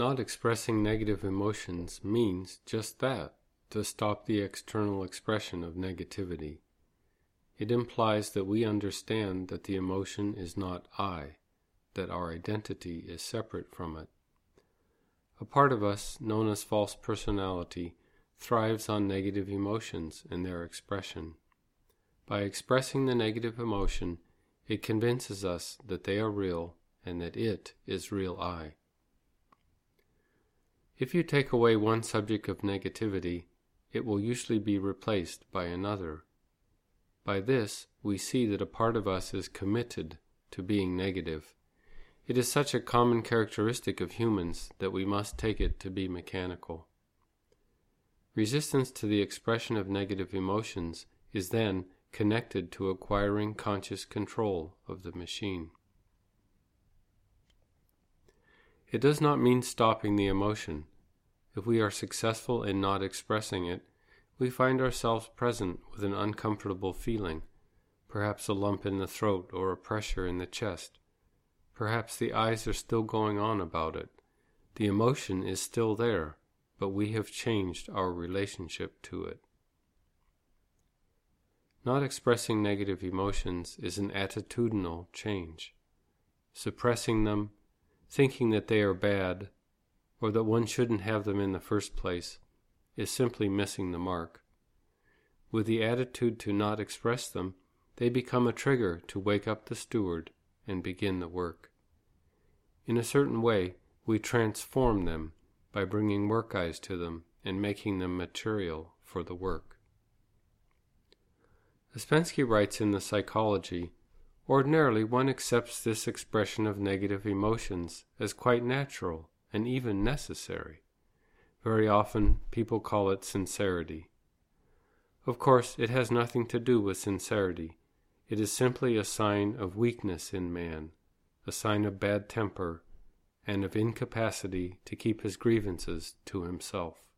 Not expressing negative emotions means just that to stop the external expression of negativity. It implies that we understand that the emotion is not I, that our identity is separate from it. A part of us, known as false personality, thrives on negative emotions and their expression. By expressing the negative emotion, it convinces us that they are real and that it is real I. If you take away one subject of negativity, it will usually be replaced by another. By this, we see that a part of us is committed to being negative. It is such a common characteristic of humans that we must take it to be mechanical. Resistance to the expression of negative emotions is then connected to acquiring conscious control of the machine. It does not mean stopping the emotion. If we are successful in not expressing it, we find ourselves present with an uncomfortable feeling, perhaps a lump in the throat or a pressure in the chest. Perhaps the I's are still going on about it. The emotion is still there, but we have changed our relationship to it. Not expressing negative emotions is an attitudinal change. Suppressing them, thinking that they are bad, or that one shouldn't have them in the first place, is simply missing the mark. With the attitude to not express them, they become a trigger to wake up the steward and begin the work. In a certain way, we transform them by bringing work I's to them and making them material for the work. Ouspensky writes in The Psychology Ordinarily, one accepts this expression of negative emotions as quite natural and even necessary. Very often, people call it sincerity. Of course, it has nothing to do with sincerity. It is simply a sign of weakness in man, a sign of bad temper, and of incapacity to keep his grievances to himself.